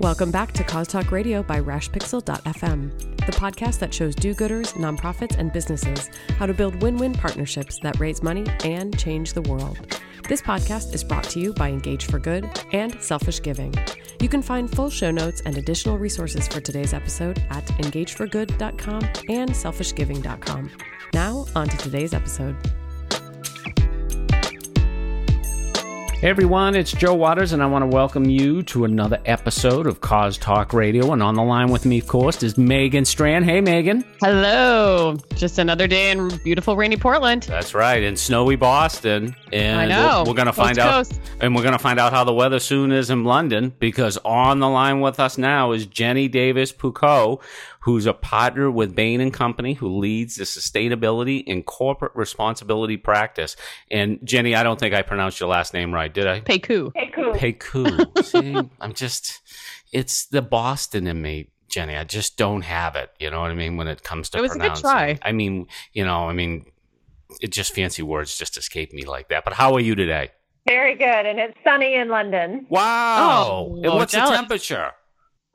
Welcome back to Cause Talk Radio by RashPixel.fm, the podcast that shows do gooders, nonprofits, and businesses how to build win win partnerships that raise money and change the world. This podcast is brought to you by Engage for Good and Selfish Giving. You can find full show notes and additional resources for today's episode at engageforgood.com and selfishgiving.com. Now, on to today's episode. Hey everyone, it's Joe Waters, and I want to welcome you to another episode of Cause Talk Radio. And on the line with me, of course, is Megan Strand. Hey, Megan. Hello. Just another day in beautiful, rainy Portland. That's right, in snowy Boston. And I know. We're, we're going to find Coast out, coast. and we're going to find out how the weather soon is in London. Because on the line with us now is Jenny Davis Poucot, who's a partner with Bain and Company, who leads the sustainability and corporate responsibility practice. And Jenny, I don't think I pronounced your last name right, did I? Peiku. Peku. See, I'm just, it's the Boston in me, Jenny. I just don't have it. You know what I mean? When it comes to It was a good try. I mean, you know, I mean, it just fancy words just escape me like that. But how are you today? Very good, and it's sunny in London. Wow. Oh, and what's jealous. the temperature?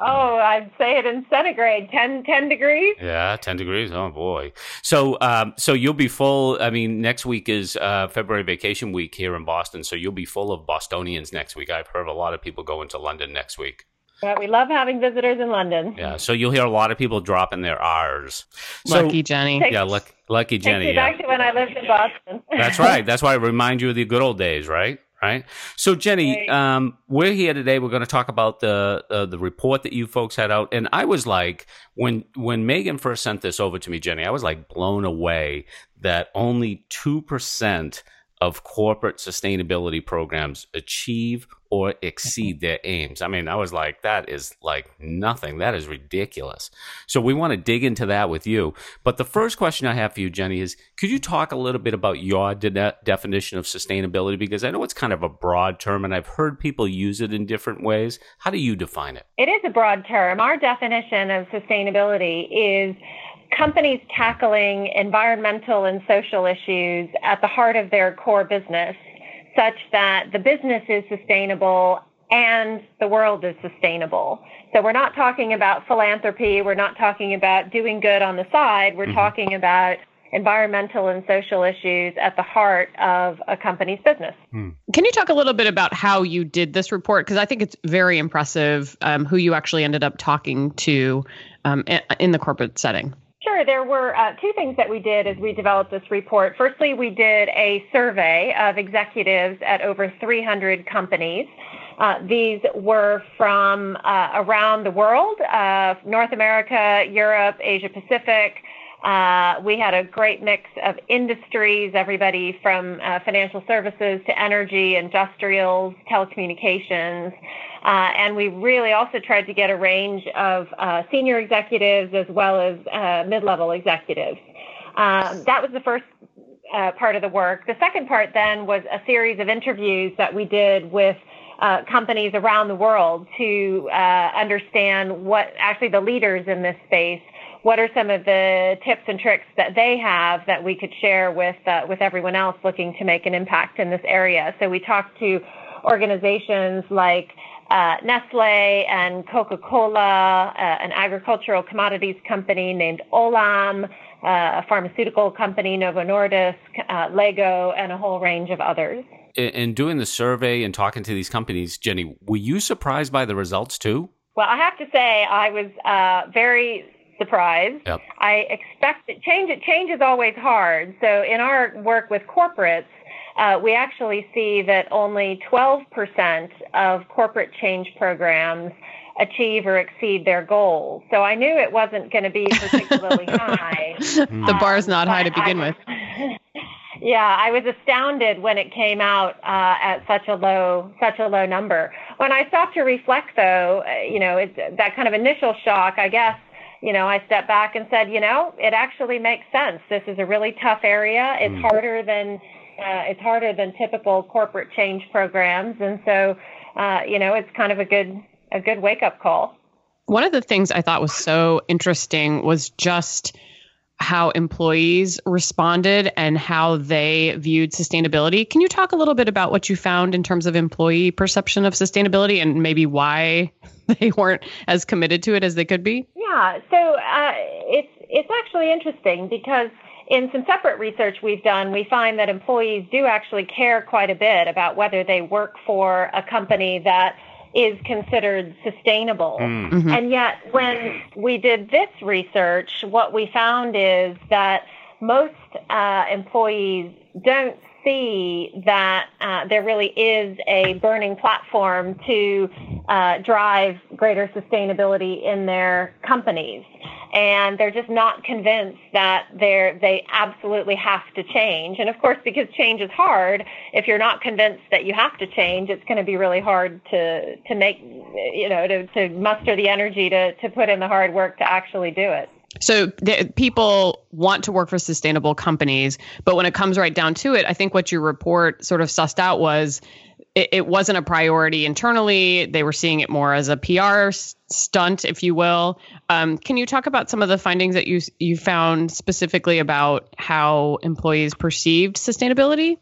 Oh, I'd say it in centigrade, 10, 10 degrees. Yeah, ten degrees. Oh boy. So, um, so you'll be full. I mean, next week is uh, February vacation week here in Boston, so you'll be full of Bostonians next week. I've heard a lot of people going to London next week. But we love having visitors in London. Yeah, so you'll hear a lot of people dropping their R's. So, Lucky Jenny. Take- Yeah, luck, lucky Takes Jenny. me Yeah. back to when I lived in Boston. That's right. That's why I remind you of the good old days, right? Right. So, Jenny, um, we're here today. We're going to talk about the uh, the report that you folks had out, and I was like, when when Megan first sent this over to me, Jenny, I was like blown away that only two percent of corporate sustainability programs achieve or exceed their aims. I mean, I was like, that is like nothing. That is ridiculous. So we want to dig into that with you. But the first question I have for you, Jenny, is could you talk a little bit about your de- definition of sustainability? Because I know it's kind of a broad term and I've heard people use it in different ways. How do you define it? It is a broad term. Our definition of sustainability is companies tackling environmental and social issues at the heart of their core business, such that the business is sustainable and the world is sustainable. So we're not talking about philanthropy, we're not talking about doing good on the side, we're Mhm. talking about environmental and social issues at the heart of a company's business. Can you talk a little bit about how you did this report? Because I think it's very impressive um, who you actually ended up talking to um, in the corporate setting. Sure. There were uh, two things that we did as we developed this report. Firstly, we did a survey of executives at over 300 companies. Uh, these were from uh, around the world uh, North America, Europe, Asia Pacific. Uh, we had a great mix of industries, everybody from uh, financial services to energy, industrials, telecommunications. Uh, and we really also tried to get a range of uh, senior executives as well as uh, mid-level executives. Um, that was the first uh, part of the work. The second part then was a series of interviews that we did with uh, companies around the world to uh, understand what actually the leaders in this space. What are some of the tips and tricks that they have that we could share with uh, with everyone else looking to make an impact in this area? So we talked to organizations like uh, Nestle and Coca-Cola, uh, an agricultural commodities company named Olam, uh, a pharmaceutical company, Novo Nordisk, uh, Lego, and a whole range of others. In, in doing the survey and talking to these companies, Jenny, were you surprised by the results too? Well, I have to say I was uh, very surprised. Yep. I expected change. Change is always hard. So in our work with corporates, uh, we actually see that only 12% of corporate change programs achieve or exceed their goals. So I knew it wasn't going to be particularly high. the bar's not high to begin I- with. yeah, I was astounded when it came out uh, at such a low such a low number. When I stopped to reflect, though, uh, you know, it's that kind of initial shock. I guess, you know, I stepped back and said, you know, it actually makes sense. This is a really tough area. It's Mm. harder than uh, it's harder than typical corporate change programs, and so, uh, you know, it's kind of a good a good wake up call. One of the things I thought was so interesting was just how employees responded and how they viewed sustainability. Can you talk a little bit about what you found in terms of employee perception of sustainability and maybe why they weren't as committed to it as they could be? Yeah, so uh, it's it's actually interesting because in some separate research we've done, we find that employees do actually care quite a bit about whether they work for a company that is considered sustainable. Mm. Mm-hmm. And yet, when we did this research, what we found is that most uh, employees don't see that uh, there really is a burning platform to uh, drive greater sustainability in their companies. And they're just not convinced that they're, they absolutely have to change. And of course, because change is hard, if you're not convinced that you have to change, it's going to be really hard to, to make, you know, to, to muster the energy to, to put in the hard work to actually do it. So the, people want to work for sustainable companies, but when it comes right down to it, I think what your report sort of sussed out was it, it wasn't a priority internally. They were seeing it more as a PR stunt, if you will. Um, can you talk about some of the findings that you you found specifically about how employees perceived sustainability?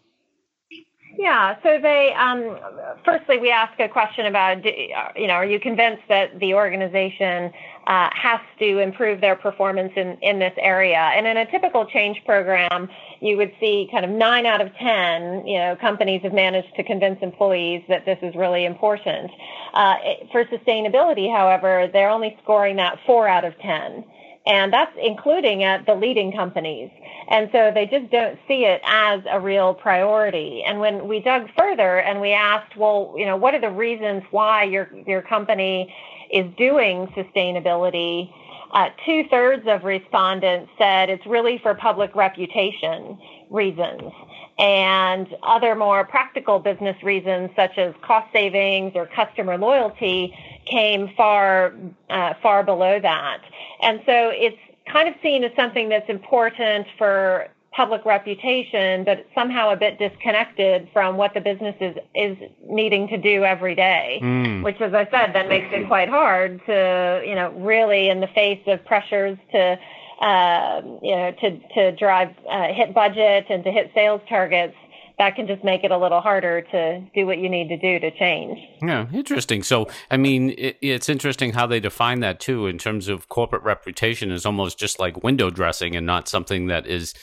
Yeah. So they, um, firstly, we ask a question about, you know, are you convinced that the organization uh, has to improve their performance in, in this area? And in a typical change program, you would see kind of nine out of 10, you know, companies have managed to convince employees that this is really important. Uh, for sustainability, however, they're only scoring that four out of 10 and that's including at the leading companies. And so they just don't see it as a real priority. And when we dug further and we asked, well, you know, what are the reasons why your your company is doing sustainability? Uh, two thirds of respondents said it's really for public reputation reasons and other more practical business reasons such as cost savings or customer loyalty came far uh, far below that and so it's kind of seen as something that's important for public reputation, but somehow a bit disconnected from what the business is, is needing to do every day, mm. which, as I said, then makes it quite hard to, you know, really in the face of pressures to, uh, you know, to, to drive, uh, hit budget and to hit sales targets, that can just make it a little harder to do what you need to do to change. Yeah, interesting. So, I mean, it, it's interesting how they define that too, in terms of corporate reputation is almost just like window dressing and not something that is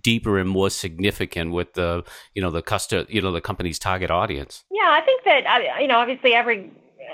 deeper and more significant with the, you know, the custom, you know, the company's target audience. Yeah, I think that, you know, obviously every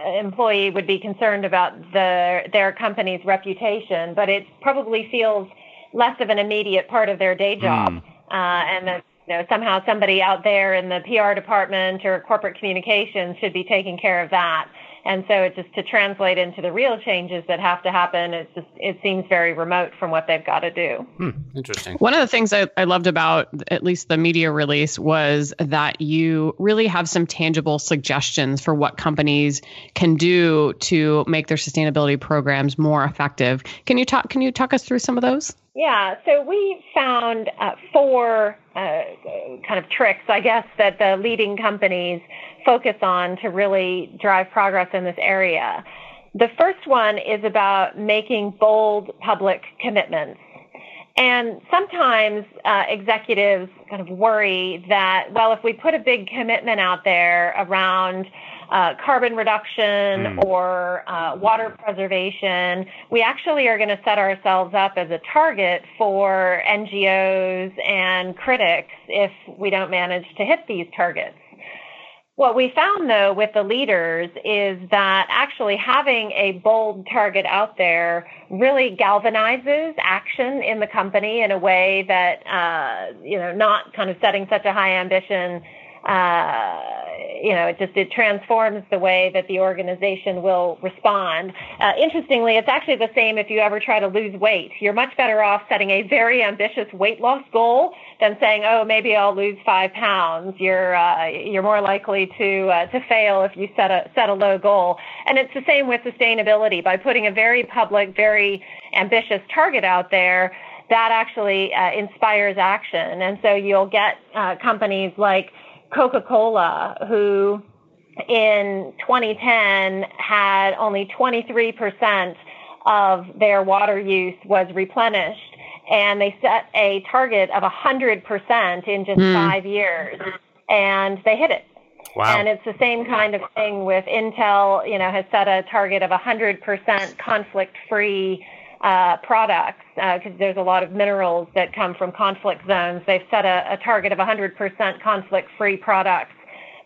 employee would be concerned about the their company's reputation, but it probably feels less of an immediate part of their day job. Mm. Uh, and that you know, somehow somebody out there in the PR department or corporate communications should be taking care of that. And so it just to translate into the real changes that have to happen, it just it seems very remote from what they've got to do. Hmm, interesting. One of the things I, I loved about at least the media release was that you really have some tangible suggestions for what companies can do to make their sustainability programs more effective. Can you talk can you talk us through some of those? Yeah, so we found uh, four uh, kind of tricks, I guess, that the leading companies focus on to really drive progress in this area. The first one is about making bold public commitments. And sometimes uh, executives kind of worry that, well, if we put a big commitment out there around uh, carbon reduction mm. or uh, water preservation, we actually are going to set ourselves up as a target for NGOs and critics if we don't manage to hit these targets. What we found though with the leaders is that actually having a bold target out there really galvanizes action in the company in a way that, uh, you know, not kind of setting such a high ambition uh, you know, it just it transforms the way that the organization will respond. Uh, interestingly, it's actually the same if you ever try to lose weight. You're much better off setting a very ambitious weight loss goal than saying, "Oh, maybe I'll lose five pounds." You're uh, you're more likely to uh, to fail if you set a set a low goal. And it's the same with sustainability. By putting a very public, very ambitious target out there, that actually uh, inspires action. And so you'll get uh, companies like Coca-Cola, who in 2010 had only 23% of their water use was replenished. and they set a target of 100% in just mm. five years, and they hit it. Wow. And it's the same kind of thing with Intel, you know, has set a target of 100% conflict-free uh, products because uh, there's a lot of minerals that come from conflict zones. They've set a, a target of 100% conflict-free products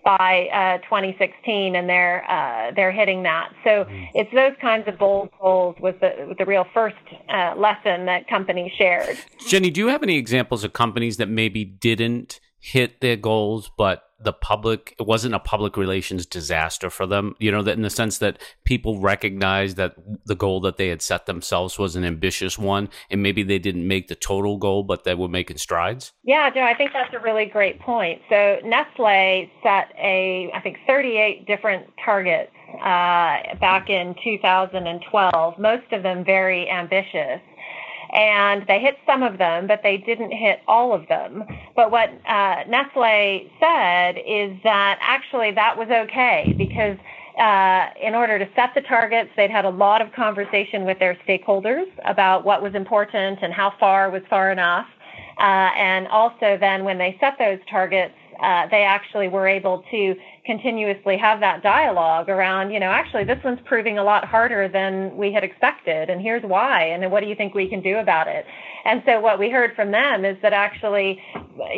by uh, 2016, and they're uh, they're hitting that. So mm-hmm. it's those kinds of bold goals was the the real first uh, lesson that companies shared. Jenny, do you have any examples of companies that maybe didn't hit their goals, but the public it wasn't a public relations disaster for them you know that in the sense that people recognized that the goal that they had set themselves was an ambitious one and maybe they didn't make the total goal but they were making strides? Yeah joe i think that's a really great point. So nestle set a i think 38 different targets uh, back in 2012 most of them very ambitious and they hit some of them, but they didn't hit all of them. But what uh, Nestle said is that actually that was okay because uh, in order to set the targets, they'd had a lot of conversation with their stakeholders about what was important and how far was far enough. Uh, and also, then when they set those targets, uh, they actually were able to continuously have that dialogue around, you know, actually this one's proving a lot harder than we had expected, and here's why, and what do you think we can do about it? And so what we heard from them is that actually,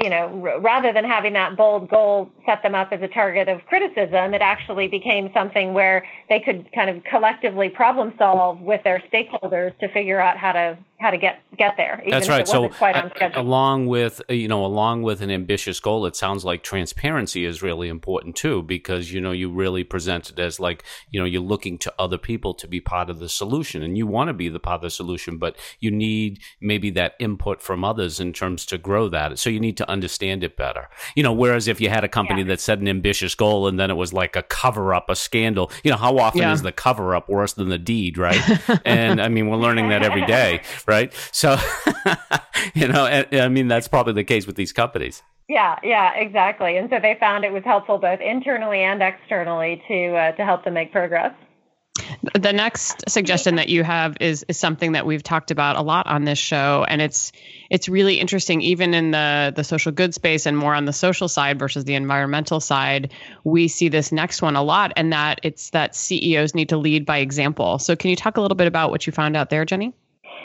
you know, rather than having that bold goal set them up as a target of criticism, it actually became something where they could kind of collectively problem solve with their stakeholders to figure out how to how to get get there. That's right. so uh, along with uh, you know along with an ambitious goal, it sounds like transparency is really important too, because you know you really present it as like you know you're looking to other people to be part of the solution, and you want to be the part of the solution, but you need maybe that input from others in terms to grow that. So you need to understand it better. You know, whereas if you had a company yeah. that set an ambitious goal and then it was like a cover up, a scandal, you know, how often yeah. is the cover up worse than the deed, right? and I mean, we're learning that every day, right? So, you know, I mean, that's probably the case with these companies. Yeah, yeah, exactly. And so they found it was helpful both internally and externally to uh, to help them make progress. The next suggestion that you have is is something that we've talked about a lot on this show, and it's it's really interesting. Even in the the social good space and more on the social side versus the environmental side, we see this next one a lot, and that it's that CEOs need to lead by example. So, can you talk a little bit about what you found out there, Jenny?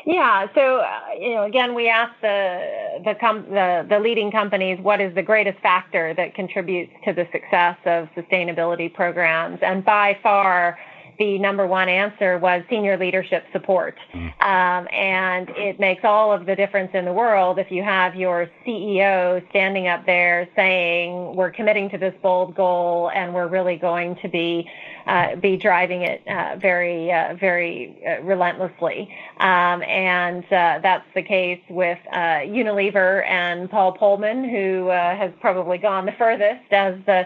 Yeah. So, uh, you know, again, we asked the the, com- the the leading companies what is the greatest factor that contributes to the success of sustainability programs, and by far the number one answer was senior leadership support. Mm-hmm. Um, and it makes all of the difference in the world if you have your CEO standing up there saying, we're committing to this bold goal and we're really going to be uh, be driving it uh, very, uh, very uh, relentlessly. Um, and uh, that's the case with uh, Unilever and Paul Polman, who has probably gone the furthest as the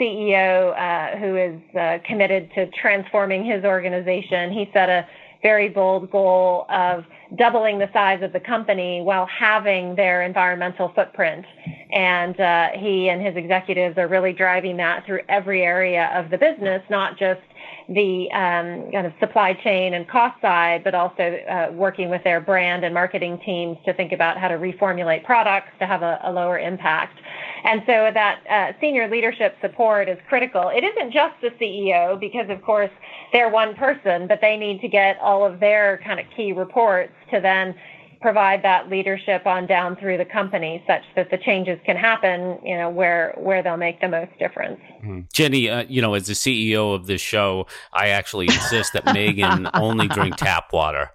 CEO uh, who is uh, committed to transforming his organization. He set a very bold goal of doubling the size of the company while having their environmental footprint. And uh, he and his executives are really driving that through every area of the business, not just the um, kind of supply chain and cost side, but also uh, working with their brand and marketing teams to think about how to reformulate products to have a, a lower impact. And so that uh, senior leadership support is critical. It isn't just the CEO because, of course, they're one person, but they need to get all of their kind of key reports to then provide that leadership on down through the company such that the changes can happen you know where where they'll make the most difference. Mm-hmm. jenny uh, you know as the ceo of this show i actually insist that megan only drink tap water.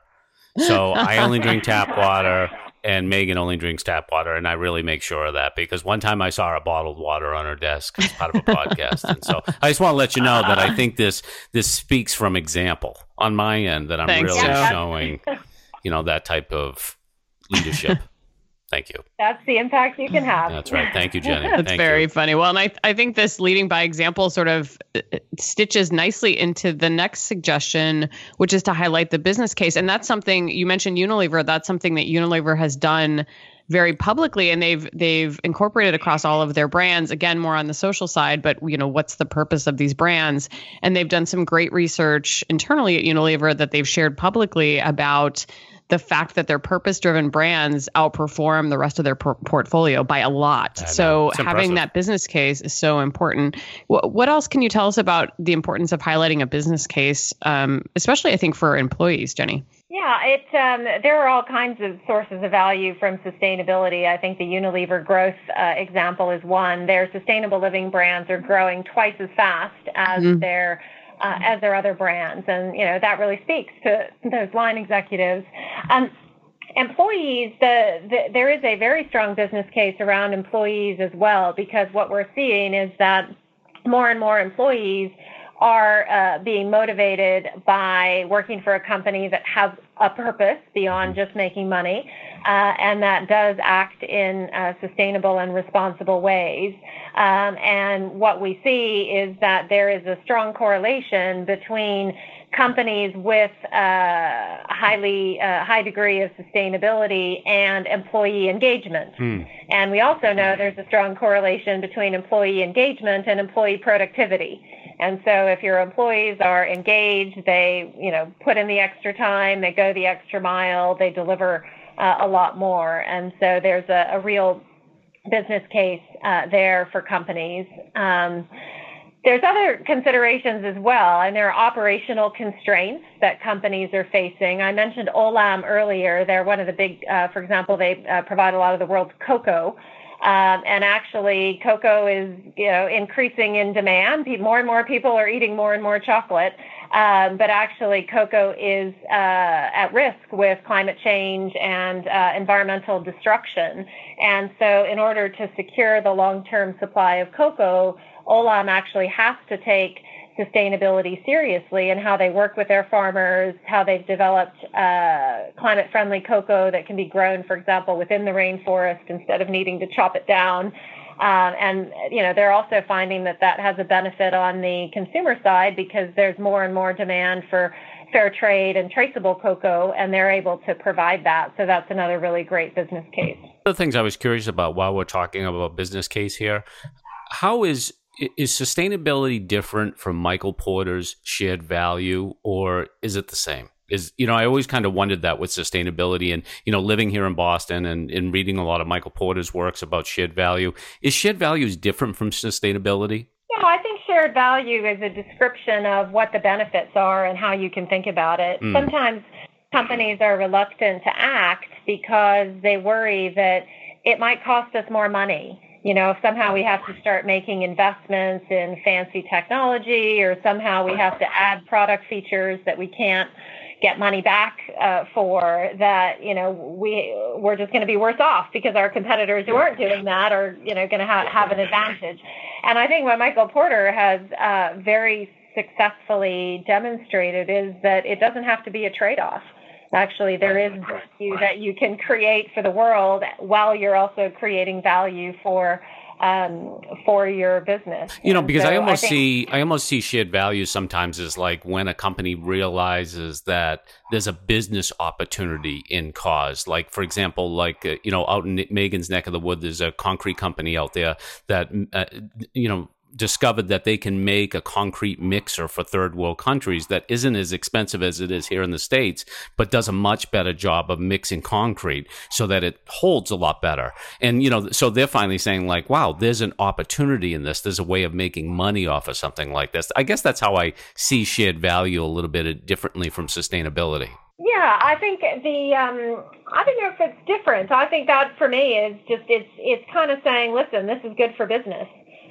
So i only drink tap water and Megan only drinks tap water, and I really make sure of that because one time I saw a bottled water on her desk as part of a podcast, and so I just want to let you know that I think this this speaks from example on my end that I'm Thanks, really showing, you know, that type of leadership. Thank you. That's the impact you can have. That's right. Thank you, Jenny. That's Thank very you. funny. Well, and I, I think this leading by example sort of uh, stitches nicely into the next suggestion, which is to highlight the business case. And that's something you mentioned Unilever. That's something that Unilever has done very publicly and they've they've incorporated across all of their brands again more on the social side but you know what's the purpose of these brands and they've done some great research internally at Unilever that they've shared publicly about the fact that their purpose driven brands outperform the rest of their por- portfolio by a lot. So having that business case is so important. W- what else can you tell us about the importance of highlighting a business case, um, especially I think for employees, Jenny? Yeah, it um, there are all kinds of sources of value from sustainability. I think the Unilever growth uh, example is one. Their sustainable living brands are growing twice as fast as mm-hmm. their uh, as their other brands, and you know that really speaks to those line executives. Um, employees, the, the, there is a very strong business case around employees as well, because what we're seeing is that more and more employees are uh, being motivated by working for a company that has a purpose beyond just making money uh, and that does act in uh, sustainable and responsible ways. Um, and what we see is that there is a strong correlation between companies with uh, highly uh, high degree of sustainability and employee engagement. Hmm. And we also know there's a strong correlation between employee engagement and employee productivity. And so if your employees are engaged, they, you know, put in the extra time, they go the extra mile, they deliver uh, a lot more. And so there's a, a real business case uh, there for companies. Um, there's other considerations as well, and there are operational constraints that companies are facing. I mentioned Olam earlier. They're one of the big, uh, for example, they uh, provide a lot of the world's cocoa. Um, and actually, cocoa is you know increasing in demand. More and more people are eating more and more chocolate. Um, but actually, cocoa is uh, at risk with climate change and uh, environmental destruction. And so, in order to secure the long-term supply of cocoa, Olam actually has to take sustainability seriously and how they work with their farmers, how they've developed uh, climate friendly cocoa that can be grown, for example, within the rainforest instead of needing to chop it down. Um, and you know they're also finding that that has a benefit on the consumer side because there's more and more demand for fair trade and traceable cocoa, and they're able to provide that. So that's another really great business case. One of the things I was curious about while we're talking about business case here, how is is sustainability different from Michael Porter's shared value, or is it the same? Is you know, I always kind of wondered that with sustainability, and you know, living here in Boston and, and reading a lot of Michael Porter's works about shared value. Is shared values different from sustainability? Yeah, I think shared value is a description of what the benefits are and how you can think about it. Mm. Sometimes companies are reluctant to act because they worry that it might cost us more money you know, if somehow we have to start making investments in fancy technology or somehow we have to add product features that we can't get money back uh, for that you know we we're just going to be worse off because our competitors who aren't doing that are you know going to ha- have an advantage. And i think what michael porter has uh, very successfully demonstrated is that it doesn't have to be a trade-off actually there is value that you can create for the world while you're also creating value for um, for your business. You know, because so I almost I think, see I almost see shared values sometimes is like when a company realizes that there's a business opportunity in cause. Like for example, like uh, you know, out in Megan's neck of the wood, there's a concrete company out there that uh, you know discovered that they can make a concrete mixer for third world countries that isn't as expensive as it is here in the States, but does a much better job of mixing concrete so that it holds a lot better. And, you know, so they're finally saying, like, wow, there's an opportunity in this. There's a way of making money off of something like this. I guess that's how I see shared value a little bit differently from sustainability. Yeah, I think the um, I don't know if it's different. I think that for me is just it's it's kind of saying, listen, this is good for business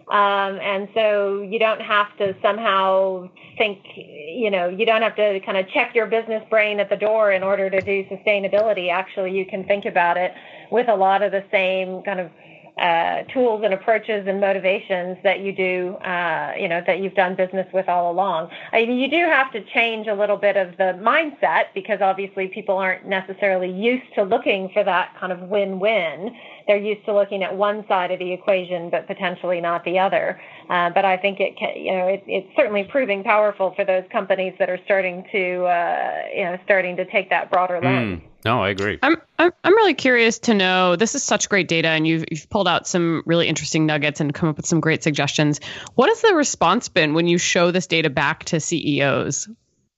um, and so you don't have to somehow think, you know, you don't have to kind of check your business brain at the door in order to do sustainability. Actually, you can think about it with a lot of the same kind of uh, tools and approaches and motivations that you do, uh, you know, that you've done business with all along. I mean, you do have to change a little bit of the mindset because obviously people aren't necessarily used to looking for that kind of win-win. They're used to looking at one side of the equation, but potentially not the other. Uh, but I think it can, you know, it, it's certainly proving powerful for those companies that are starting to, uh, you know, starting to take that broader lens. Mm. No, I agree. I'm, I'm I'm really curious to know. This is such great data, and you've you've pulled out some really interesting nuggets and come up with some great suggestions. What has the response been when you show this data back to CEOs?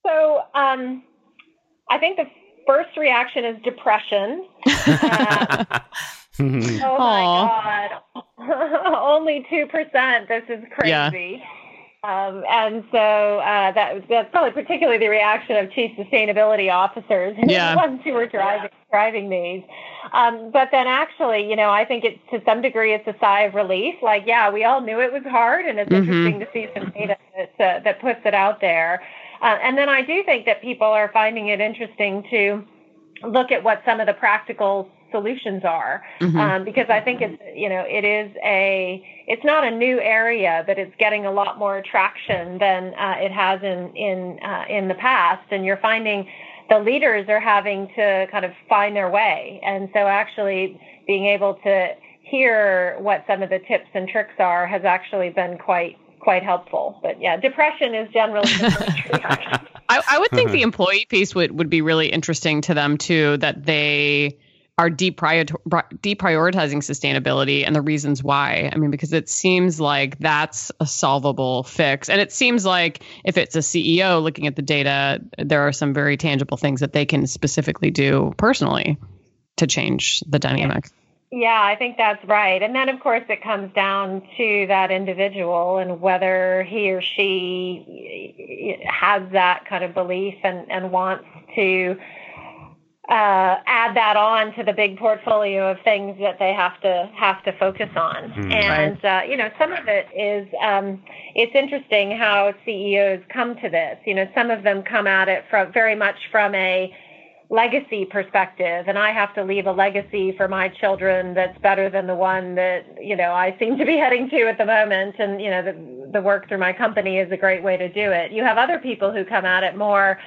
So um, I think the first reaction is depression. Uh, oh my God. Only 2%. This is crazy. Yeah. Um, and so uh, that that's probably particularly the reaction of chief sustainability officers, yeah. the ones who were driving driving these. Um, but then actually, you know, I think it's to some degree it's a sigh of relief. Like, yeah, we all knew it was hard, and it's mm-hmm. interesting to see some data that uh, that puts it out there. Uh, and then I do think that people are finding it interesting to look at what some of the practical solutions are mm-hmm. um, because I think it's you know it is a it's not a new area but it's getting a lot more traction than uh, it has in in uh, in the past. And you're finding the leaders are having to kind of find their way. And so actually being able to hear what some of the tips and tricks are has actually been quite quite helpful. But yeah depression is generally the first reaction I, I would think the employee piece would, would be really interesting to them too that they are deprioritizing sustainability and the reasons why. I mean, because it seems like that's a solvable fix. And it seems like if it's a CEO looking at the data, there are some very tangible things that they can specifically do personally to change the dynamic. Yeah, I think that's right. And then, of course, it comes down to that individual and whether he or she has that kind of belief and, and wants to uh, add that on to the big portfolio of things that they have to have to focus on. Mm, and uh, you know, some of it is um, it's interesting how CEOs come to this. You know, some of them come at it from very much from a legacy perspective and I have to leave a legacy for my children that's better than the one that, you know, I seem to be heading to at the moment and, you know, the the work through my company is a great way to do it. You have other people who come at it more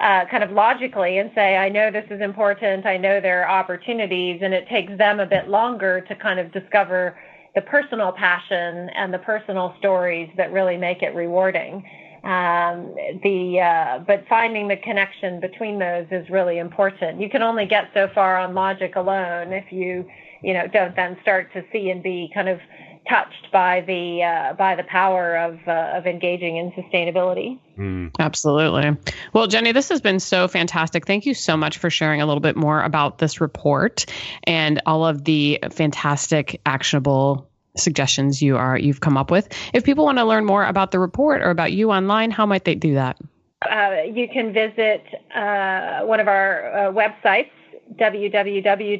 uh, kind of logically and say, I know this is important, I know there are opportunities and it takes them a bit longer to kind of discover the personal passion and the personal stories that really make it rewarding. Um, the uh, but finding the connection between those is really important. You can only get so far on logic alone if you you know don't then start to see and be kind of touched by the uh, by the power of uh, of engaging in sustainability. Mm. Absolutely. Well, Jenny, this has been so fantastic. Thank you so much for sharing a little bit more about this report and all of the fantastic actionable suggestions you are you've come up with. If people want to learn more about the report or about you online, how might they do that? Uh, you can visit uh, one of our uh, websites, www.bain.com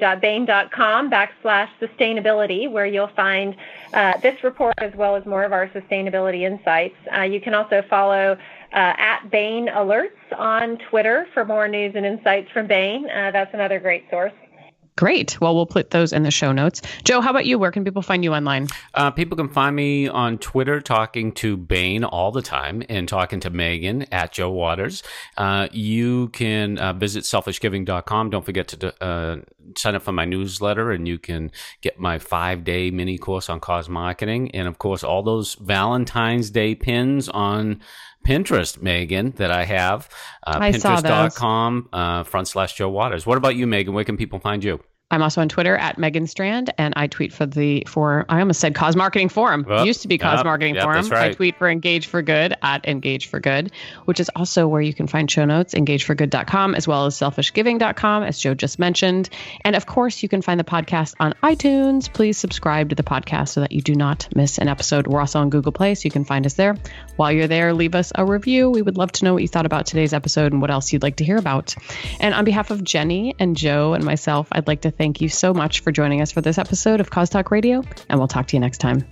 backslash sustainability, where you'll find uh, this report as well as more of our sustainability insights. Uh, you can also follow uh, at Bain Alerts on Twitter for more news and insights from Bain. that's another great source. Great. Well, we'll put those in the show notes. Joe, how about you? Where can people find you online? Uh, people can find me on Twitter talking to Bain all the time and talking to Megan at Joe Waters. Uh, you can uh, visit selfishgiving.com. Don't forget to uh, sign up for my newsletter and you can get my five day mini course on cause marketing. And of course, all those Valentine's Day pins on Pinterest, Megan, that I have. Uh, I Pinterest.com uh, front slash Joe Waters. What about you, Megan? Where can people find you? I'm also on Twitter at Megan Strand, and I tweet for the for I almost said Cause Marketing Forum. Well, used to be Cause yep, Marketing yep, Forum. Right. I tweet for Engage for Good at Engage for Good, which is also where you can find show notes, engageforgood.com, as well as selfishgiving.com, as Joe just mentioned. And of course, you can find the podcast on iTunes. Please subscribe to the podcast so that you do not miss an episode. We're also on Google Play, so you can find us there. While you're there, leave us a review. We would love to know what you thought about today's episode and what else you'd like to hear about. And on behalf of Jenny and Joe and myself, I'd like to thank you so much for joining us for this episode of Cause Talk Radio, and we'll talk to you next time.